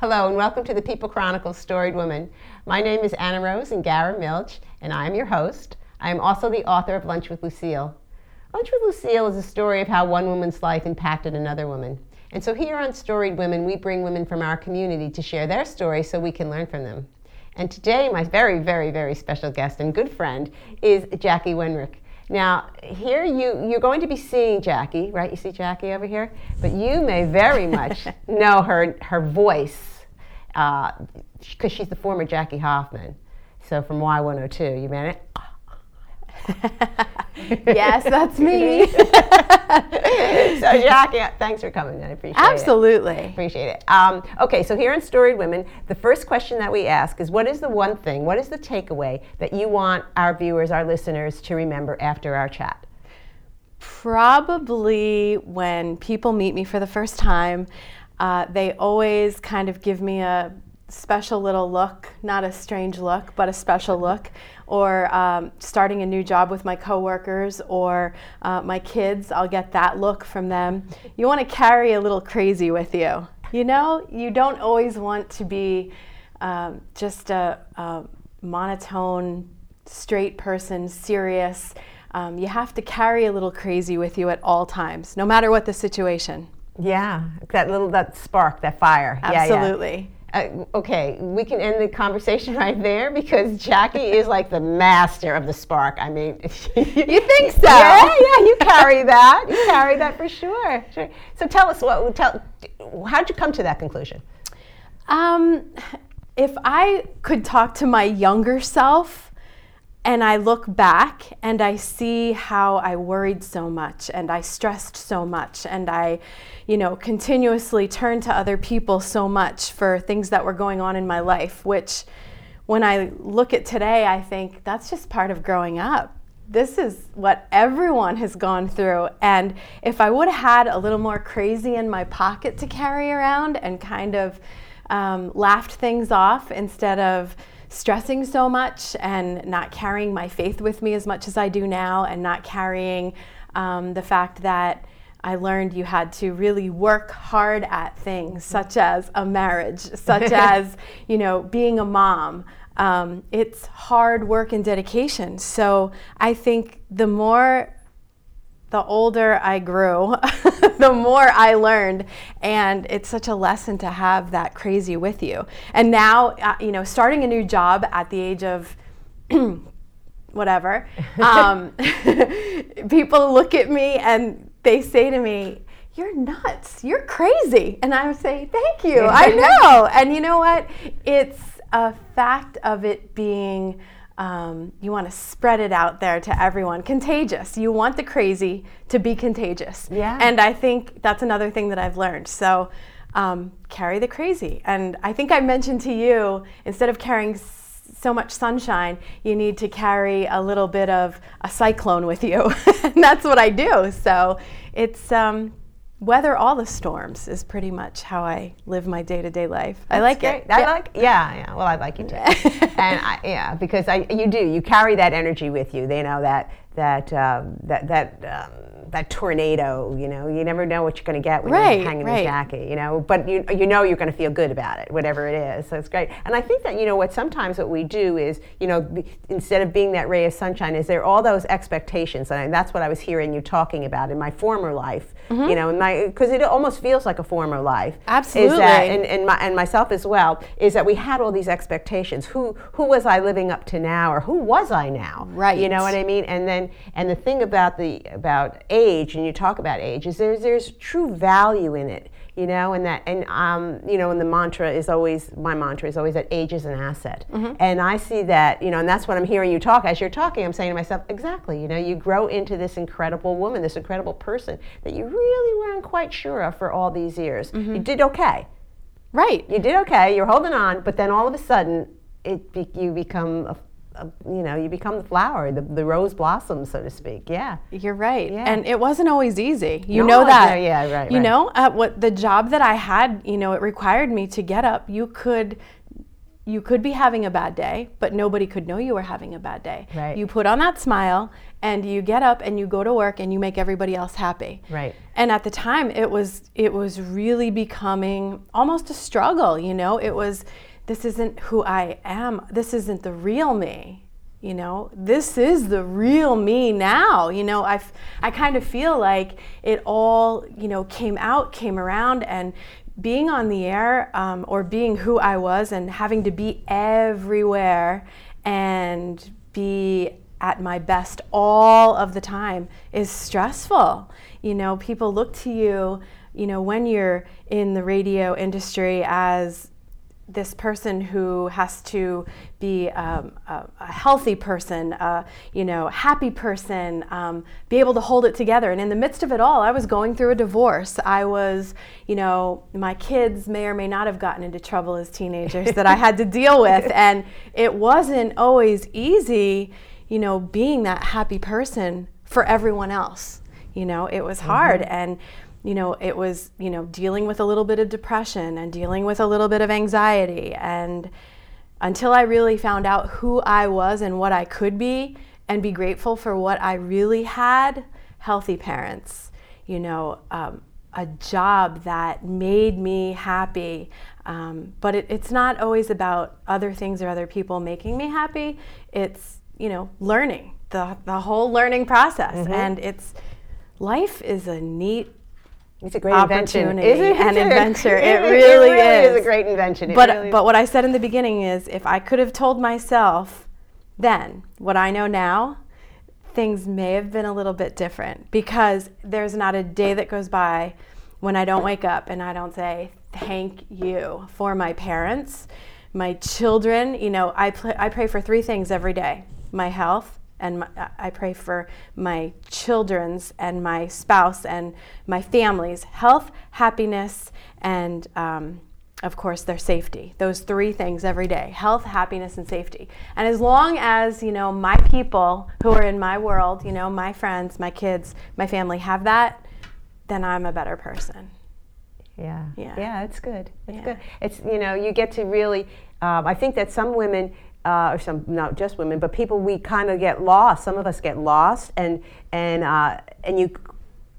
Hello and welcome to the People Chronicles Storied Woman. My name is Anna Rose Ingarra-Milch, and I am your host. I am also the author of Lunch with Lucille. Lunch with Lucille is a story of how one woman's life impacted another woman. And so here on Storied Women, we bring women from our community to share their stories so we can learn from them. And today, my very, very, very special guest and good friend is Jackie Wenrick. Now, here you, you're going to be seeing Jackie, right? You see Jackie over here? But you may very much know her, her voice because uh, she's the former Jackie Hoffman. So from Y102, you met it? yes, that's me. so, Jackie, thanks for coming. I appreciate Absolutely. it. Absolutely. Appreciate it. Um, okay, so here in Storied Women, the first question that we ask is what is the one thing, what is the takeaway that you want our viewers, our listeners to remember after our chat? Probably when people meet me for the first time, uh, they always kind of give me a special little look, not a strange look, but a special look, or um, starting a new job with my coworkers or uh, my kids, I'll get that look from them. You want to carry a little crazy with you. You know, you don't always want to be um, just a, a, monotone, straight person, serious. Um, you have to carry a little crazy with you at all times, no matter what the situation. Yeah, that little that spark, that fire. Absolutely. Yeah, yeah. Uh, okay, we can end the conversation right there because Jackie is like the master of the spark. I mean, you think so? Yeah, yeah, you carry that. You carry that for sure. sure. So tell us what. Tell, how'd you come to that conclusion? Um, if I could talk to my younger self and I look back and I see how I worried so much and I stressed so much and I, you know, continuously turned to other people so much for things that were going on in my life, which when I look at today, I think that's just part of growing up. This is what everyone has gone through. And if I would have had a little more crazy in my pocket to carry around and kind of um, laughed things off instead of, stressing so much and not carrying my faith with me as much as I do now, and not carrying um, the fact that I learned you had to really work hard at things such as a marriage, such as you know being a mom. Um, it's hard work and dedication. So I think the more the older I grew, the more I learned. And it's such a lesson to have that crazy with you. And now, uh, you know, starting a new job at the age of whatever, um, people look at me and they say to me, you're nuts. You're crazy. And I would say, thank you. I know. and you know what? It's a fact of it being um, you want to spread it out there to everyone. Contagious. You want the crazy to be contagious. Yeah. And I think that's another thing that I've learned. So um, carry the crazy. And I think I mentioned to you instead of carrying so much sunshine, you need to carry a little bit of a cyclone with you. and that's what I do. So it's um, weather all the storms is pretty much how I live my day to day life. That's I like great. it. I yeah. like yeah, yeah. Well, I like you too. and I, yeah, because I you do you carry that energy with you. They know that that um, that that um, that tornado. You know, you never know what you're going to get when right, you're hanging right. the jacket. You know, but you you know you're going to feel good about it, whatever it is. So it's great. And I think that you know what sometimes what we do is you know instead of being that ray of sunshine, is there all those expectations, and that's what I was hearing you talking about in my former life. Mm-hmm. You know, in my because it almost feels like a former life. Absolutely. Is that and and, my, and myself as well is that we had all these expectations. Who who was I living up to now, or who was I now? Right. You know what I mean? And then and the thing about the about age, and you talk about age, is there's there's true value in it, you know, and that and um, you know, and the mantra is always my mantra is always that age is an asset, mm-hmm. and I see that, you know, and that's what I'm hearing you talk as you're talking. I'm saying to myself, exactly, you know, you grow into this incredible woman, this incredible person that you really weren't quite sure of for all these years. Mm-hmm. You did okay, right? You did okay. You're holding on, but then all of a sudden, it be, you become a you know, you become the flower, the, the rose blossoms, so to speak. Yeah. You're right. Yeah. And it wasn't always easy. You No, know that. yeah, yeah, right, You right. know, uh, what the job that I had, you know, it required me to get up. You could you could be having a bad day, but nobody could know you were having a bad day. Right. You put on that smile and you get up and you go to work and you make everybody else happy. Right. And at the time it was it was really becoming almost a struggle, you know? It was this isn't who I am. This isn't the real me. You know, this is the real me now. You know, I, I kind of feel like it all, you know, came out, came around, and being on the air um, or being who I was and having to be everywhere and be at my best all of the time is stressful. You know, people look to you, you know, when you're in the radio industry as this person who has to be um, a, a, healthy person, a you know, happy person, um, be able to hold it together. And in the midst of it all, I was going through a divorce. I was, you know, my kids may or may not have gotten into trouble as teenagers that I had to deal with, and it wasn't always easy, you know, being that happy person for everyone else. You know, it was hard, mm-hmm. and you know, it was, you know, dealing with a little bit of depression and dealing with a little bit of anxiety. And until I really found out who I was and what I could be and be grateful for what I really had, healthy parents, you know, um, a job that made me happy. Um, but it, it's not always about other things or other people making me happy. It's, you know, learning, the, the whole learning process. Mm-hmm. And it's, life is a neat it's a great invention. Is it? An adventure. It, it, really, it really is. is. a great invention. It but really but what I said in the beginning is, if I could have told myself then what I know now, things may have been a little bit different because there's not a day that goes by when I don't wake up and I don't say thank you for my parents, my children. You know, I pl- I pray for three things every day: my health, and my, I pray for my children's and my spouse and my family's health, happiness, and um, of course their safety. Those three things every day: health, happiness, and safety. And as long as you know my people who are in my world, you know my friends, my kids, my family have that, then I'm a better person. Yeah. Yeah. Yeah, it's good. It's yeah. good. It's you know you get to really. Um, I think that some women uh, or some not just women, but people we kind of get lost. Some of us get lost, and and uh, and you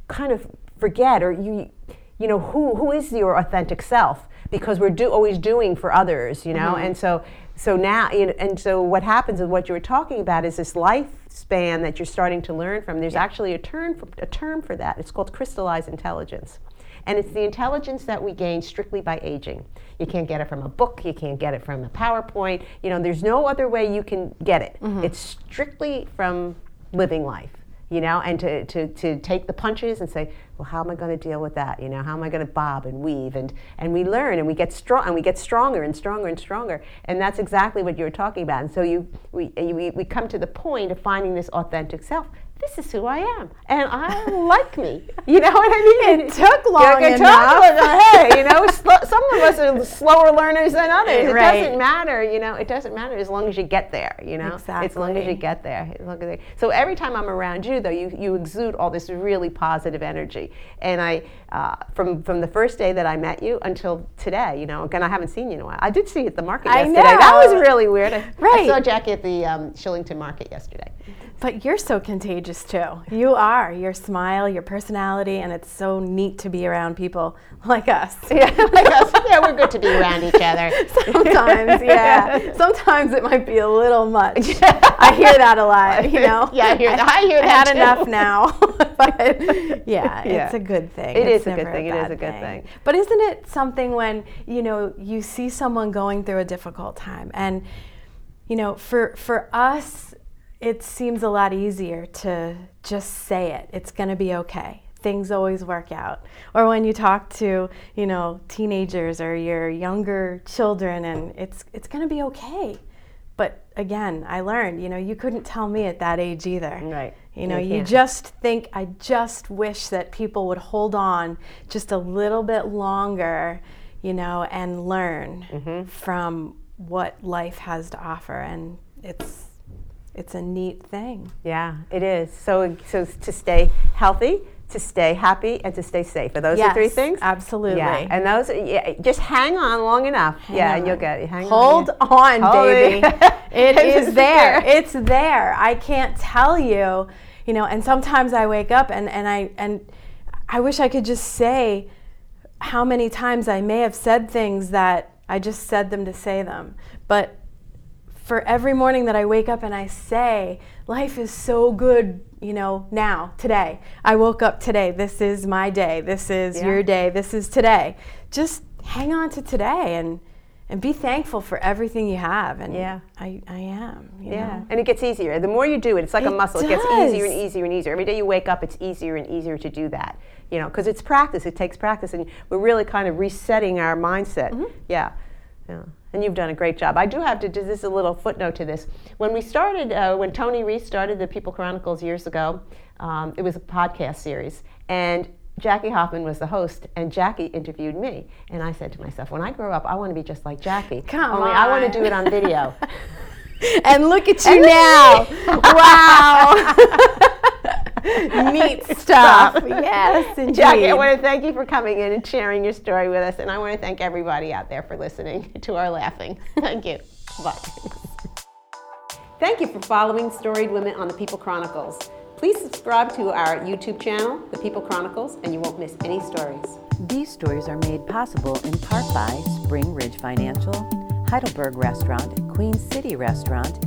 kind of forget, or you you know who who is your authentic self because we're do, always doing for others, you know, mm-hmm. and so so now you know, and so what happens is what you were talking about is this lifespan that you're starting to learn from. There's yeah. actually a term for, a term for that. It's called crystallized intelligence. And it's the intelligence that we gain strictly by aging. You can't get it from a book, you can't get it from a PowerPoint. You know, there's no other way you can get it. Mm-hmm. It's strictly from living life you know, and to, to, to take the punches and say, well, how am I going to deal with that? You know, how am I going to bob and weave? And, and we learn and we get strong and we get stronger and stronger and stronger. And that's exactly what you were talking about. And so you, we, we, we come to the point of finding this authentic self this is who I am, and I like me. You know what I mean? It took long it enough. Took, hey, you know, sl- some of us are slower learners than others. Right. It doesn't matter. You know, it doesn't matter as long as you get there. You know, exactly. as long as you get there. As long as. So every time I'm around you, though, you you exude all this really positive energy, and I uh, from from the first day that I met you until today. You know, again, I haven't seen you in a while. I did see you at the market I yesterday. Know. That was really weird. I, right. I saw Jackie at the um, Shillington Market yesterday. But you're so contagious too. You are. Your smile, your personality, and it's so neat to be around people like us. Yeah, like us. Yeah, we're good to be around each other. Sometimes, yeah. Sometimes it might be a little much. I hear that a lot, you know? Yeah, I hear that. I hear I that. had too. enough now. but yeah, yeah, it's a good thing. It it's is a good thing. A it is a good thing. thing. But isn't it something when, you know, you see someone going through a difficult time and you know, for for us it seems a lot easier to just say it. It's going to be okay. Things always work out. Or when you talk to, you know, teenagers or your younger children and it's it's going to be okay. But again, I learned, you know, you couldn't tell me at that age either. Right. You know, you, you just think I just wish that people would hold on just a little bit longer, you know, and learn mm-hmm. from what life has to offer and it's it's a neat thing. Yeah, it is. So, so to stay healthy, to stay happy, and to stay safe. Are those yes, the three things? Absolutely. Yeah, and those, yeah, just hang on long enough. Hang yeah, on. and you'll get it. Hang Hold on. on, baby. it. there. there. It's there. I can't tell you, you know, and sometimes I wake up and, and I and I wish I could just say how many times I may have said things that I just said them to say them. But for every morning that I wake up and I say, life is so good, you know, now, today. I woke up today. This is my day. This is Yeah. your day. This is today. Just hang on to today and and be thankful for everything you have. And Yeah. I, I am. You Yeah, know? and it gets easier. The more you do it, it's like a It muscle. It gets easier and easier and easier. Every day you wake up, it's easier and easier to do that. You know, because it's practice. It takes practice, and we're really kind of resetting our mindset. Mm-hmm. Yeah, yeah. And you've done a great job. I do have to. do This a little footnote to this. When we started, uh, when Tony Reese started the People Chronicles years ago, um, it was a podcast series, and Jackie Hoffman was the host, and Jackie interviewed me. And I said to myself, when I grow up, I want to be just like Jackie. Come Only I want to do it on video. and look at you And now. wow. Neat stuff. Yes, indeed. Jackie, I want to thank you for coming in and sharing your story with us, and I want to thank everybody out there for listening to our laughing. Thank you. Bye. Thank you for following Storied Women on the People Chronicles. Please subscribe to our YouTube channel, The People Chronicles, and you won't miss any stories. These stories are made possible in part by Spring Ridge Financial, Heidelberg Restaurant, Queen City Restaurant,